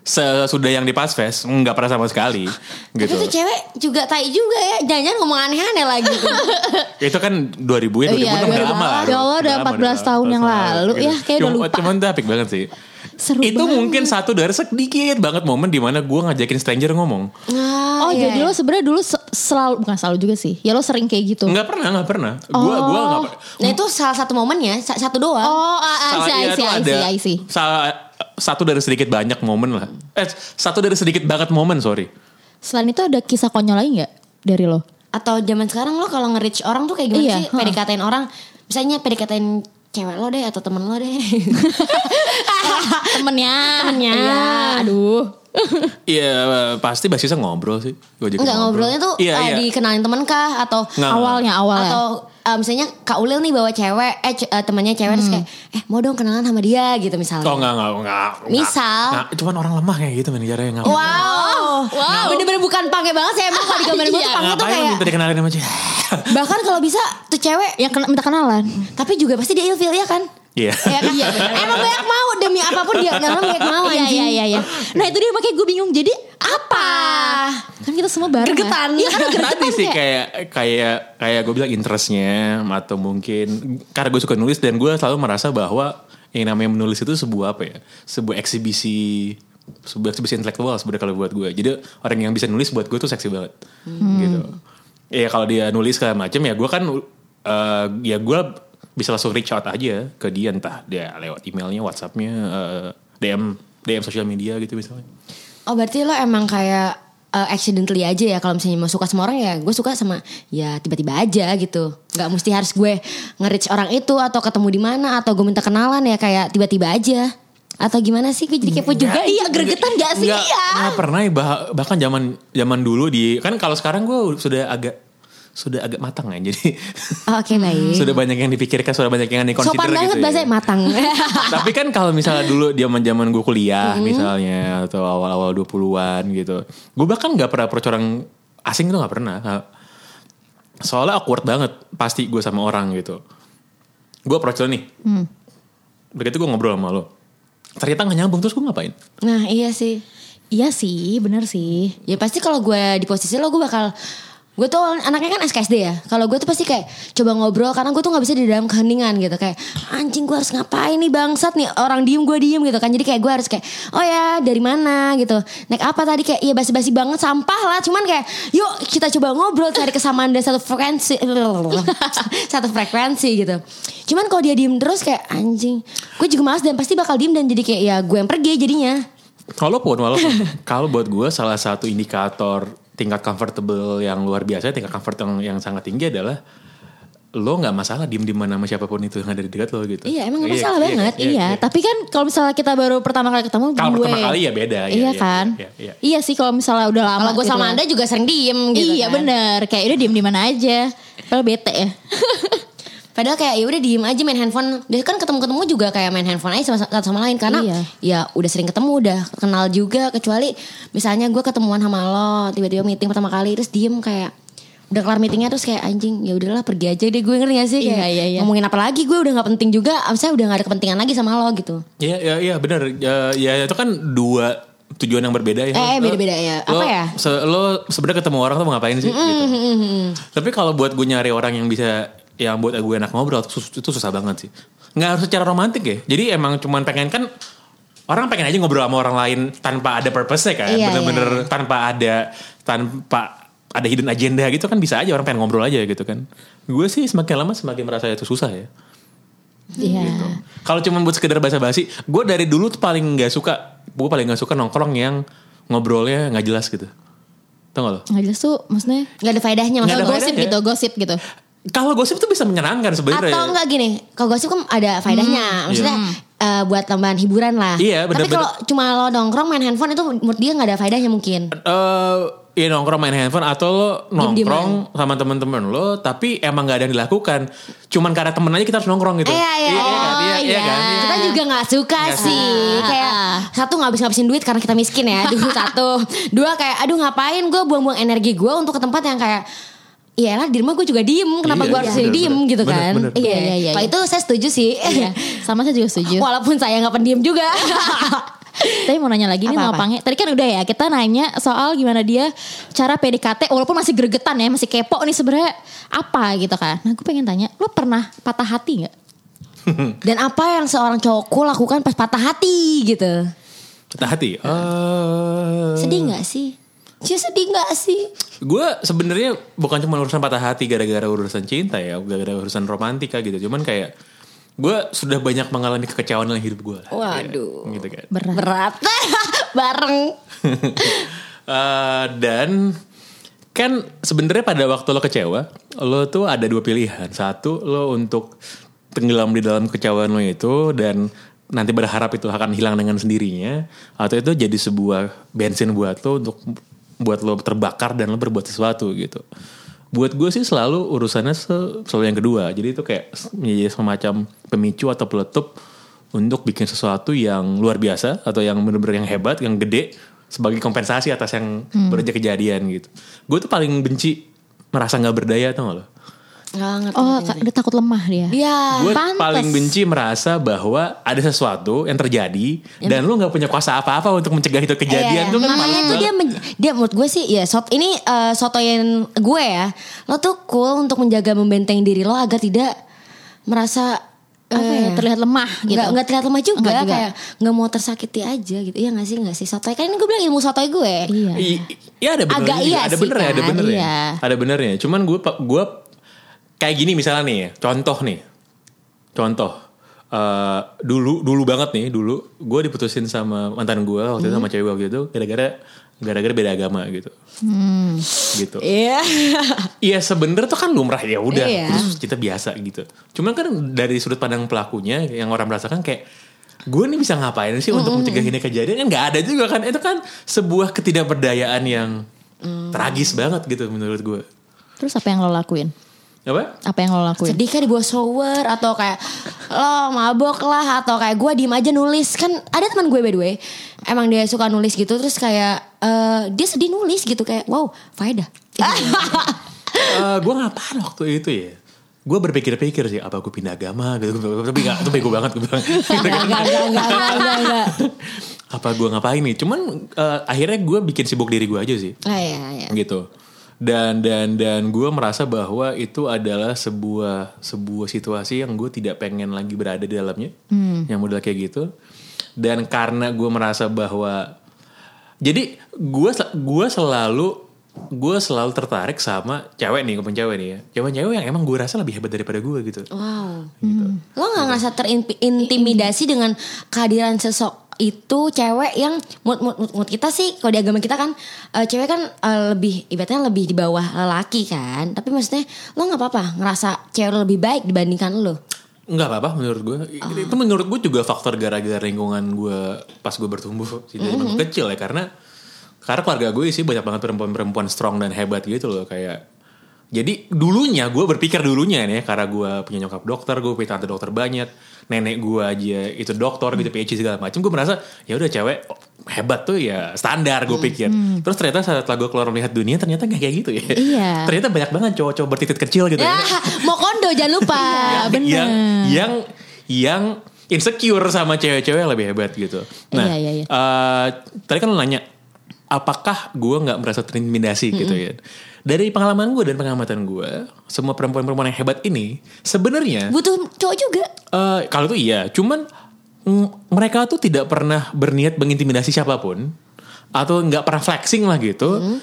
sesudah yang di pas fest nggak pernah sama sekali Tapi gitu tuh cewek juga tai juga ya. Jangan ngomong aneh-aneh lagi. itu kan 2000 ya 2000 Iya, udah lama. Ya Allah, udah lama, 14 lama. tahun yang 14 lalu. Ya, kayak udah Cuma- lupa. cuman tuh apik banget sih Seru itu banget. mungkin satu dari sedikit banget momen di mana gue ngajakin stranger ngomong Ah, Oh iya, jadi iya. lo sebenarnya dulu se- selalu bukan selalu juga sih. Ya lo sering kayak gitu. nggak pernah nggak pernah gue gue nggak pernah Nah itu salah satu momennya, sa- satu doang. Oh, ah, ah, Salah- I see, iya, I see, I ada see, I see. sa- satu dari sedikit banyak momen lah eh satu dari sedikit banget momen sorry Selain itu ada kisah konyol lagi nggak dari lo? Atau zaman sekarang lo kalau nge-reach orang tuh kayak gimana Iya, sih? huh. PDKT-in orang. Misalnya PDKT-in cewek lo deh atau temen lo deh. Temennya. Temennya. Iya, aduh. Iya pasti basisnya ngobrol sih Gua ajakin Enggak ngobrolnya tuh iya, eh, iya. dikenalin temen kah atau Nggak. Awalnya, awalnya. atau eh, misalnya Kak Ulil nih bawa cewek eh eh, temannya cewek terus kayak eh mau dong kenalan sama dia gitu misalnya. Oh enggak enggak enggak. Misal. Enggak, cuman orang lemah kayak gitu men caranya enggak. Wow, wow. bener-bener bukan pakai banget sih emang kalau digambarin gue tuh Iya, pakai tuh kayak minta dikenalin sama cewek? bahkan kalau bisa tuh cewek Yang kena, minta kenalan. tapi juga pasti dia ilfil ya kan Iya. Ya kan? Emang banyak mau demi apa pun dia dalam banyak mau Iya anjing. iya iya iya. Nah itu dia makanya gue bingung. Jadi apa? Kan kita semua bareng. Gregetan. Kan? Iya kan gregetan Tadi sih kayak. kayak kayak kayak gue bilang interestnya atau mungkin karena gue suka nulis dan gue selalu merasa bahwa yang namanya menulis itu sebuah apa ya sebuah eksibisi sebuah eksibisi intelektual sebenarnya kalau buat gue jadi orang yang bisa nulis buat gue tuh seksi banget gitu ya kalau dia nulis segala macam ya gue kan eh, ya gue bisa langsung reach out aja ke dia entah dia lewat emailnya whatsappnya eh, DM DM sosial media gitu misalnya. Oh berarti lo emang kayak uh, accidentally aja ya kalau misalnya mau suka sama orang ya gue suka sama ya tiba-tiba aja gitu. Nggak mesti harus gue nge-reach orang itu atau ketemu di mana atau gue minta kenalan ya kayak tiba-tiba aja. Atau gimana sih? Gue jadi kepo juga. Iya gregetan gak sih? Iya. nggak pernah ya bah- bahkan zaman zaman dulu di kan kalau sekarang gue sudah agak sudah agak matang ya jadi Oh, oke baik sudah banyak yang dipikirkan sudah banyak yang dikonsider sopan banget gitu ya. matang Tapi kan kalau misalnya dulu zaman zaman gue kuliah Mm-hmm. misalnya atau awal-awal 20-an gitu. Gue bahkan nggak pernah approach orang asing tuh nggak pernah. Soalnya awkward banget pasti gue sama orang gitu. Gue approach lo nih. Hmm. Begitu gue ngobrol sama lo. Ternyata gak nyambung terus gue ngapain? nah iya sih Iya sih, bener sih. ya pasti kalau gue di posisi lo gue bakal gue tuh anaknya kan SKSD ya. Kalau gue tuh pasti kayak coba ngobrol karena gue tuh nggak bisa di dalam keheningan gitu. Kayak anjing gue harus ngapain nih bangsat nih? Orang diem gue diem gitu kan. Jadi kayak gue harus kayak oh ya dari mana? gitu. Naik apa tadi? Kayak iya basi-basi banget sampah lah. Cuman kayak yuk kita coba ngobrol cari kesamaan dan satu frekuensi. Satu frekuensi gitu. Cuman kalau dia diem terus kayak anjing gue juga malas dan pasti bakal diem dan jadi kayak ya gue yang pergi jadinya. Walaupun, walaupun. Kalau buat gue salah satu indikator tingkat comfortable yang luar biasa, tingkat comfort yang, yang sangat tinggi adalah lo nggak masalah diem di mana sama siapa pun itu yang ada di dekat lo gitu. Iya, emang nggak masalah banget. Iya, tapi kan kalau misalnya kita baru pertama kali ketemu Kalau gue. pertama kali ya beda, iya, Iya, iya, kan? iya, iya, iya. Iya sih kalau misalnya udah lama. kalau gue sama gitu. anda juga sering diem gitu Iya kan. bener, kayak udah diem di mana aja. Kalau bete ya. Padahal kayak ya udah diem aja main handphone. Dia kan ketemu-ketemu juga kayak main handphone aja sama satu sama lain karena Iya. ya udah sering ketemu, udah kenal juga kecuali misalnya gue ketemuan sama lo, tiba-tiba meeting pertama kali terus diem kayak udah kelar meetingnya terus kayak anjing ya udahlah pergi aja deh gue ngerti gak sih kayak Iya, iya, iya. ngomongin apa lagi gue udah nggak penting juga abisnya udah gak ada kepentingan lagi sama lo gitu Iya, iya, iya benar. Ya, ya itu kan dua tujuan yang berbeda ya. Eh, eh, beda-beda ya. lo Apa ya? se- lo sebenarnya ketemu orang tuh mau ngapain sih? gitu. Tapi kalau buat gue nyari orang yang bisa yang buat gue enak ngobrol itu, sus- itu susah banget sih. Nggak harus secara romantik ya. Jadi emang cuman pengen kan orang pengen aja ngobrol sama orang lain tanpa ada purpose-nya kan. Iya, Bener-bener tanpa ada tanpa ada hidden agenda gitu kan bisa aja orang pengen ngobrol aja gitu kan. Gue sih semakin lama semakin merasa itu susah ya. Iya. Gitu. Kalau cuma buat sekedar basa-basi, gue dari dulu tuh paling nggak suka, gue paling nggak suka nongkrong yang ngobrolnya nggak jelas gitu. Tau gak lo? Nggak jelas tuh maksudnya. nggak ada faedahnya Nggak maksud ada gue gosip gitu, gosip gitu. Kalau gosip tuh bisa menyenangkan sebenarnya. Atau enggak gini, kalau gosip kan ada faedahnya. Maksudnya eh, buat tambahan hiburan lah. Iya, Tapi bener-bener. kalau cuma lo nongkrong main handphone itu menurut dia nggak ada faedahnya mungkin. Eh, ya nongkrong main handphone atau lo nongkrong sama temen-temen lo, tapi emang nggak ada yang dilakukan. Cuman karena temen aja kita harus nongkrong gitu. Iya, iya, iya, iya. kan? Iya, iya kan? Iya. Kita juga nggak suka Nggak sih. suka. Kayak satu nggak habis ngabisin duit karena kita miskin ya. Aduh satu. Dua kayak aduh ngapain gue buang-buang energi gue untuk ke tempat yang kayak Iya lah di rumah gue juga diem Kenapa Iya, gue harus iya, jadi bener, diem bener. gitu Bener, kan bener, bener. Iya, iya, iya, Kalau iya. itu saya setuju sih Iya, sama saya juga setuju. Walaupun saya nggak pendiam juga Tapi mau nanya lagi nih sama Pange. Tadi kan udah ya kita nanya soal gimana dia cara PDKT walaupun masih gregetan ya, masih kepo nih sebenarnya apa gitu kan. Nah gue pengen tanya, lo pernah patah hati nggak? Dan apa yang seorang cowokku lakukan pas patah hati gitu Patah hati. Eh, Sedih nggak sih? Cie sedih nggak sih? Gue sebenarnya bukan cuma urusan patah hati gara-gara urusan cinta ya, gara-gara urusan romantika gitu. Cuman kayak gue sudah banyak mengalami kekecewaan dalam hidup gue. Waduh. gitu kan. Berat. Berat Bareng Eh, dan kan sebenarnya pada waktu lo kecewa, lo tuh ada dua pilihan. Satu lo untuk tenggelam di dalam kecewaan lo itu dan nanti berharap itu akan hilang dengan sendirinya, atau itu jadi sebuah bensin buat lo untuk buat lo terbakar dan lo berbuat sesuatu gitu. Buat gue sih selalu urusannya se- selalu yang kedua. Jadi itu kayak menjadi semacam pemicu atau peletup untuk bikin sesuatu yang luar biasa atau yang bener-bener yang hebat, yang gede sebagai kompensasi atas yang baru aja kejadian gitu. Gue tuh paling benci merasa nggak berdaya tau gak lo? Ngerti. Oh, ngerti, ngerti. dia takut lemah dia. Iya. Gue paling benci merasa bahwa ada sesuatu yang terjadi dan lu nggak punya kuasa apa-apa untuk mencegah itu kejadian Iya, tuh kan makanya males tuh dia dia menurut gue sih ya sot ini eh, sotoyen gue ya lo tuh cool untuk menjaga membenteng diri lo agar tidak merasa Apa ya, terlihat lemah gitu. nggak nggak terlihat lemah juga, Nggak juga. kayak nggak mau tersakiti aja gitu iya nggak sih nggak sih sotoy kan ini gue bilang ilmu sotoy gue Iya. I- Iya ada benernya Agak iya ada sih benernya, ada kan, benernya. iya. Ada benernya. Cuman gue gue kayak gini misalnya nih, contoh nih. Contoh. eh, dulu dulu banget nih, dulu gue diputusin sama mantan gue waktu itu sama cewek waktu itu gara-gara gara-gara beda agama gitu. Gitu. iya Iya sebenernya tuh kan lumrah ya udah Iya. terus kita biasa gitu. Cuman kan dari sudut pandang pelakunya yang orang merasakan kayak gue nih bisa ngapain sih untuk mencegah ini kejadian kan nggak ada juga kan itu kan sebuah ketidakberdayaan yang tragis banget gitu menurut gue. Terus apa yang lo lakuin? Apa? Apa yang lo lakuin? sedih kan di bawah shower atau kayak lo mabok lah atau kayak gue diem aja nulis kan ada teman gue by the way emang dia suka nulis gitu terus kayak eh, dia sedih nulis gitu kayak wow faedah gue ngapain waktu itu ya? Gue berpikir-pikir sih apa gue pindah agama gitu tapi gak, itu bego banget gue bilang. Gitu. Enggak, enggak, enggak, enggak, enggak, enggak. apa gue ngapain nih? Cuman eh, akhirnya gue bikin sibuk diri gue aja sih. Ah, iya, iya. gitu dan dan dan gue merasa bahwa itu adalah sebuah sebuah situasi yang gue tidak pengen lagi berada di dalamnya yang model kayak gitu. Dan karena gue merasa bahwa jadi gue gue selalu gue selalu tertarik sama cewek nih gue cewek nih ya. Cewek-cewek yang emang gue rasa lebih hebat daripada gue gitu. Wow. gitu. Lo gak ngerasa terintimidasi dengan kehadiran sosok itu cewek yang mood, mood, mood, mood kita sih kalau di agama kita kan eh, cewek kan eh, lebih ibaratnya lebih di bawah lelaki kan. Tapi maksudnya lo nggak apa-apa ngerasa cewek lebih baik dibandingkan lo? Nggak apa-apa menurut gue. Itu menurut gue juga faktor gara-gara lingkungan gue pas gue bertumbuh sih dari waktu kecil ya. Karena karena keluarga gue sih banyak banget perempuan-perempuan strong dan hebat gitu loh. Kayak jadi dulunya gue berpikir dulunya nih karena gue punya nyokap dokter, gue punya tante dokter banyak, nenek gue aja itu dokter gitu PhD segala macam, gue merasa ya udah cewek hebat tuh ya standar gue pikir. Terus ternyata setelah gue keluar melihat dunia ternyata nggak kayak gitu ya. Iya. ternyata banyak banget cowok-cowok bertitit kecil gitu ya ya mau kondo jangan lupa bener. yang yang yang insecure sama cewek-cewek yang lebih hebat gitu. Nah, Iya, iya, iya. eh, tadi kan lo nanya, apakah gue nggak merasa terintimidasi gitu ya? Dari pengalaman gue dan pengamatan gue, semua perempuan-perempuan yang hebat ini sebenarnya butuh cowok juga eh, kalau itu iya, cuman mereka tuh tidak pernah berniat mengintimidasi siapa pun atau nggak pernah flexing lah gitu.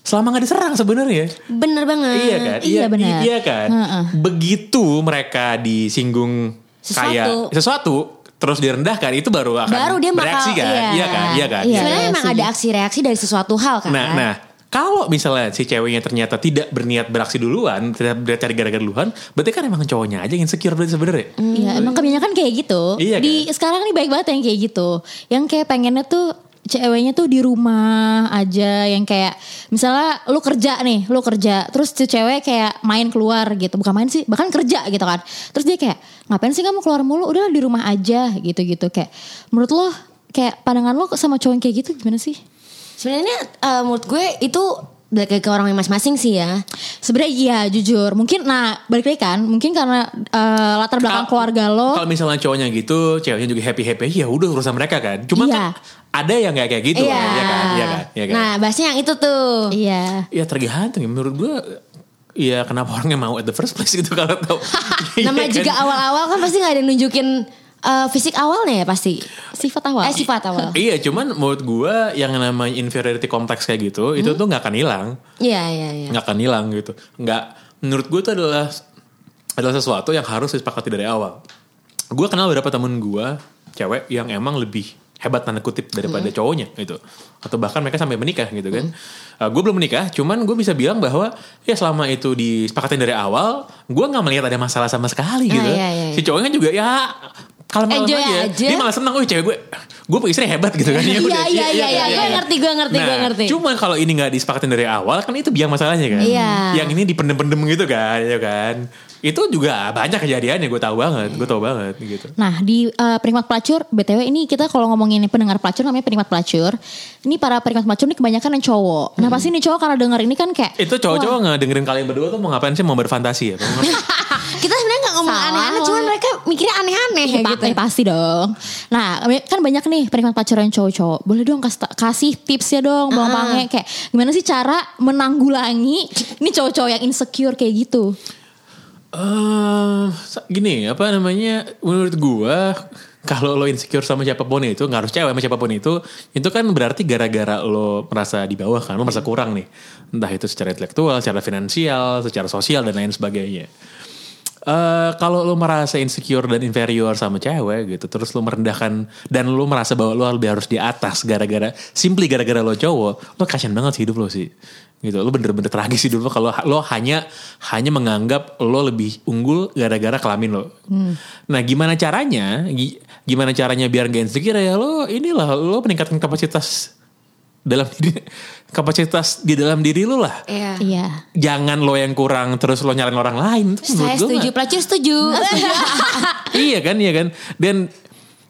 Selama nggak diserang sebenarnya. bener banget Iya kan? Iya, benar. Iya kan? Heeh. Begitu mereka disinggung Sesuatu. kayak sesuatu terus direndahkan itu baru akan baru dia bakal bereaksi kan? iya, Iya kan? Iya kan? Iya. Iya. sebenarnya emang setuju. ada aksi reaksi dari sesuatu hal kan Nah, nah, kalau misalnya si ceweknya ternyata tidak berniat beraksi duluan, tidak berniat cari gara-gara duluan, berarti kan emang cowoknya aja yang insecure berarti sebenarnya. Iya emang kebanyakan kayak gitu. Iya Di sekarang nih baik banget yang kayak gitu. Yang kayak pengennya tuh ceweknya tuh di rumah aja yang kayak misalnya lu kerja nih, lu kerja, terus si cewek kayak main keluar gitu, bukan main sih, bahkan kerja gitu kan. Terus dia kayak ngapain sih kamu keluar mulu? Udah di rumah aja gitu-gitu kayak. Menurut lo kayak pandangan lo sama cowok yang kayak gitu gimana sih? Sebenarnya eh, menurut gue itu balik lagi ke orang yang masing-masing sih ya Sebenarnya iya jujur, mungkin nah balik lagi kan, mungkin karena eh, latar belakang Kal- keluarga lo Kalau misalnya cowoknya gitu, ceweknya juga happy-happy, ya udah urusan mereka kan. Cuma Iya. kan ada yang nggak kayak gitu Iya. kan, iya kan? Iya kan? Iya kan? Nah, bahasnya yang itu tuh. Iya. Ya tergantung ya menurut gue Ya kenapa orangnya mau at the first place gitu kalau tahu. Nama Iya kan? juga awal-awal kan pasti nggak ada nunjukin eh, fisik awalnya ya pasti. Sifat awal. Eh sifat awal. Iya cuman menurut gue yang namanya inferiority complex kayak gitu itu tuh nggak akan hilang, Iya iya iya. nggak akan hilang gitu. Nggak menurut gue itu adalah adalah sesuatu yang harus disepakati dari awal. Gue kenal beberapa temen gue cewek yang emang lebih hebat tanda kutip daripada cowoknya gitu atau bahkan mereka sampai menikah gitu kan gue belum menikah cuman gue bisa bilang bahwa ya selama itu disepakatin dari awal gue nggak melihat ada masalah sama sekali gitu iya, iya, iya. si cowoknya juga ya kalau Enjoy aja. aja. dia malah senang oh cewek gue gue punya istri hebat gitu kan Ya Iya iya iya iya. kan? Gue ngerti gue ngerti gue Nah, ngerti. Cuma kalau ini nggak disepakatin dari awal kan itu biang masalahnya kan. Iya. Yang ini dipendem-pendem gitu kan, ya kan. Itu juga banyak kejadiannya gue tahu banget gue tahu banget gitu Nah di eh, penikmat pelacur BTW ini kita kalau ngomongin pendengar pelacur namanya penikmat pelacur Ini para penikmat pelacur ini kebanyakan yang cowok Nah pasti nih cowok karena denger ini kan kayak itu cowok-cowok nggak dengerin kalian berdua tuh mau ngapain sih mau berfantasi ya? Kita sebenarnya nggak ngomong aneh-aneh, cuman mereka mikirnya aneh-aneh Ya, gitu. pa- pasti dong. Nah, kan banyak nih penikmat pacaran cowok-cowok. Boleh dong kasih, kasih tipsnya dong, Bang Pange. Kayak gimana sih cara menanggulangi ini cowok-cowok yang insecure kayak gitu? Sa- gini apa namanya menurut gua kalau lo insecure sama siapa pun itu nggak harus cewek sama siapa pun itu itu kan berarti gara-gara lo merasa di bawah kan lo merasa kurang nih. Entah itu secara intelektual secara finansial secara sosial dan lain sebagainya Eh kalau lo merasa insecure dan inferior sama cewek gitu terus lo merendahkan dan lo merasa bahwa lo lebih harus di atas gara-gara simply gara-gara lo cowok lo kasihan banget sih hidup lo sih. Gitu lo bener-bener tragis hidup lo. Kalau lo hanya hanya menganggap lo lebih unggul gara-gara kelamin lo. Nah gimana caranya? Gi- gimana caranya biar gak insecure ya? Lo inilah lo meningkatkan kapasitas dalam diri kapasitas di dalam diri lo lah Iya. Iya. jangan lo yang kurang terus lo nyalain orang lain Itu Saya setuju, pelacur setuju. iya kan iya kan dan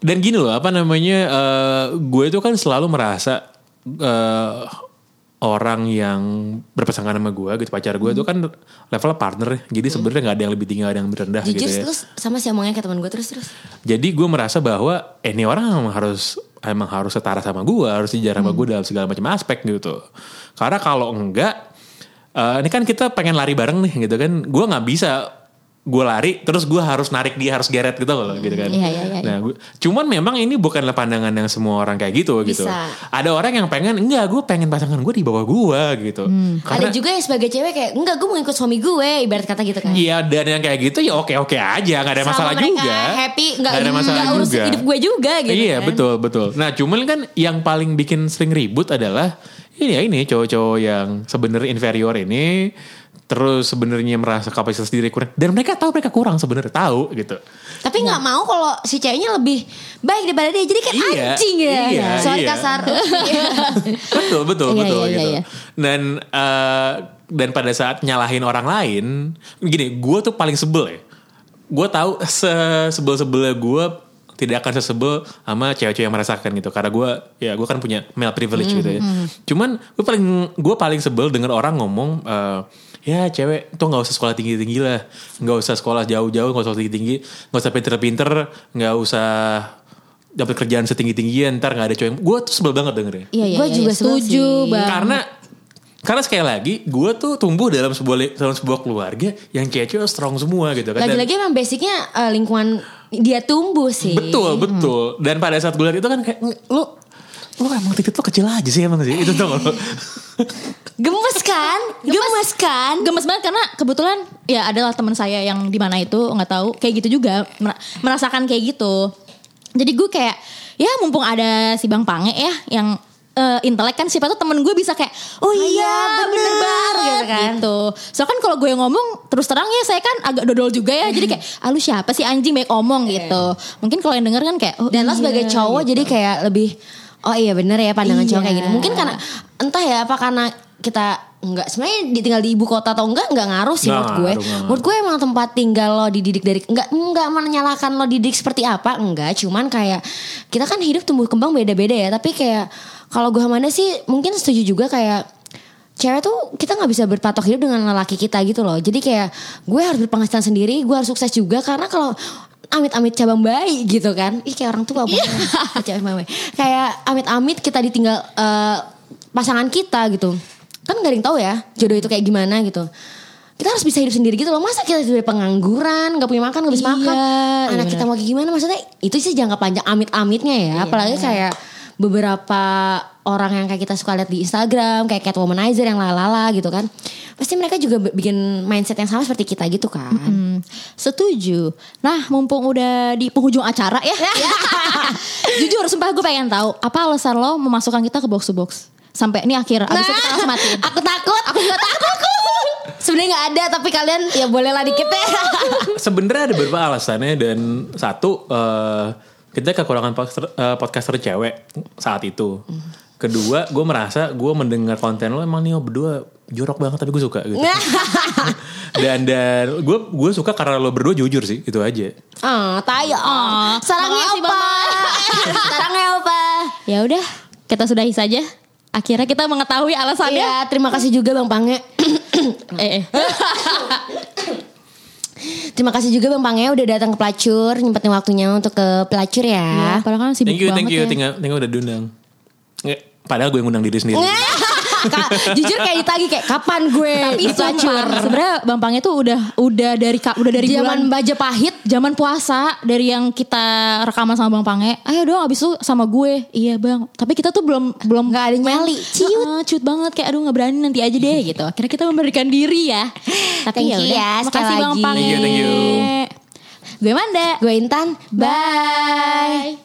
dan gini loh apa namanya eh, gue itu kan selalu merasa eh, orang yang berpasangan sama gue gitu pacar gue itu kan levelnya partner jadi sebenarnya nggak ada yang lebih tinggi ada yang lebih rendah Jujur gitu ya terus sama si omongnya ke teman gue terus terus. jadi gue merasa bahwa eh, ini orang harus emang harus setara sama gue harus sejarah sama gue dalam segala macam aspek gitu. Karena kalau enggak eh, ini kan kita pengen lari bareng nih gitu kan. Gue nggak bisa gue lari terus gue harus narik dia harus geret gitu loh gitu kan. Iya, iya, iya, nah gua- cuman memang ini bukanlah pandangan yang semua orang kayak gitu gitu. Bisa. ada orang yang pengen enggak gue pengen pasangan gue di bawah gue gitu. Ada karena juga yang sebagai cewek kayak enggak gue mau ikut suami gue ibarat kata gitu kan. Iya dan yang kayak gitu ya oke oke aja nggak ada Sama masalah mereka juga. happy nggak ada masalah urus juga. hidup gue juga gitu iya kan. betul betul. Nah cuman kan yang paling bikin sering ribut adalah ini ya ini cowok-cowok yang sebenarnya inferior ini terus sebenarnya merasa kapasitas diri kurang. Dan mereka tahu mereka kurang sebenarnya tahu gitu. Tapi nggak mau kalau si ceweknya lebih baik daripada dia. Jadi kan Iya, anjing ya. iya, Sorry iya. kasar. betul betul Iya, betul iya, iya, gitu. iya. dan eh, dan pada saat nyalahin orang lain gini gue tuh paling sebel ya. Gue tahu sebel sebelnya gue tidak akan sesebel sama cewek-cewek yang merasakan gitu. Karena gue ya gue kan punya male privilege gitu ya. cuman gue paling gue paling sebel denger orang ngomong eh, ya cewek tuh nggak usah sekolah tinggi tinggi lah nggak usah sekolah jauh-jauh nggak usah tinggi tinggi nggak usah pinter-pinter nggak usah dapat kerjaan setinggi tinggian ntar nggak ada cowok yang gue tuh sebel banget dengernya Iya, iya, Gua iya, juga iya. setuju, sih. Bang. karena karena sekali lagi gue tuh tumbuh dalam sebuah dalam sebuah keluarga yang cewek strong semua gitu kan Lagi-lagi emang basicnya eh, lingkungan dia tumbuh sih. betul betul dan pada saat gue lihat itu kan kayak "Nge- lu lu emang titik lu kecil aja sih emang sih itu tuh lo Gemes kan? Gemes kan? Gemes banget karena kebetulan ya adalah teman saya yang di mana itu nggak tahu kayak gitu juga mer- merasakan kayak gitu. Jadi gue kayak ya mumpung ada si Bang Pange ya yang eh, intelek kan siapa tuh temen gue bisa kayak oh iya bener, bener gitu banget kan. gitu. So kan kalau gue yang ngomong terus terang ya saya kan agak dodol juga ya. Jadi kayak ah lu siapa sih anjing baik omong gitu. Mungkin kalau yang denger kan kayak oh Dan lo iya, sebagai cowok gitu. jadi kayak lebih oh iya bener ya pandangan cowok Iya. kayak gini. Mungkin karena entah ya apa karena kita nggak sebenarnya di- tinggal di ibu kota atau enggak nggak ngaruh sih Nggak menurut gue. ngaruh, nggak Menurut gue emang tempat tinggal lo dididik dari enggak enggak menyalahkan lo didik seperti apa enggak, cuman kayak kita kan hidup tumbuh kembang beda-beda ya, tapi kayak kalau gue Amanda sih mungkin setuju juga kayak cewek tuh kita nggak bisa berpatok hidup dengan lelaki kita gitu loh. Jadi kayak gue harus berpenghasilan sendiri, gue harus sukses juga karena kalau amit-amit cabang bayi gitu kan. Ih kayak orang tua banget. Cabang bayi. Kayak amit-amit kita ditinggal eh, pasangan kita gitu. Kan gak ada yang tahu ya jodoh itu kayak gimana gitu. Kita harus bisa hidup sendiri gitu loh. Masa kita tiba pengangguran, gak punya makan, gak bisa Iya, makan. iya Anak kita mau kayak gimana maksudnya itu sih jangka panjang amit-amitnya ya. Apalagi kayak beberapa orang yang kayak kita suka lihat di Instagram kayak cat womanizer yang lalala gitu kan pasti mereka juga bikin mindset yang sama seperti kita gitu kan Hmm, setuju. Nah, mumpung udah di penghujung acara ya. Jujur, sumpah gue pengen tahu apa alasan lo memasukkan kita ke box to box sampai ini akhir. Abis itu kita langsung matiin. aku takut aku juga takut sebenarnya nggak ada tapi kalian ya boleh lah dikit ya sebenarnya ada beberapa alasannya dan satu eh, kita kekurangan podcaster, eh, podcaster cewek saat itu kedua gue merasa gue mendengar konten lo emang nih berdua jorok banget tapi gue suka gitu. dan dan gue gue suka karena lo berdua jujur sih itu aja. Ah, tayo. Ah, Sarangnya. Bang. Sarangnya opa. Ya udah, kita sudahi saja. Akhirnya kita mengetahui alasannya. Iya, terima kasih juga Bang Pange. Eh, eh. terima kasih juga Bang Pange udah datang ke pelacur, nyempetin waktunya untuk ke pelacur Ya, ya. padahal kan sibuk Thank you, banget thank you, ya. tinggal tinggal udah diundang. Padahal gue yang undang diri sendiri. Jujur kayak ditagi kayak kapan gue Tapi pelacur. sumpah, sebenarnya Bang Pangnya tuh udah udah dari udah dari Zaman bulan Majapahit zaman puasa dari yang kita rekaman sama Bang Pange. Ayo dong abis itu sama gue. Iya Bang. Tapi kita tuh belum belum Nggak ada nyali. Ciut. ciut banget kayak aduh nggak berani nanti aja deh gitu. Akhirnya kita memberikan diri ya. Tapi ya udah. ya, Makasih Bang. Pange. Thank you, thank you. Gue Manda. Gue Intan. Bye.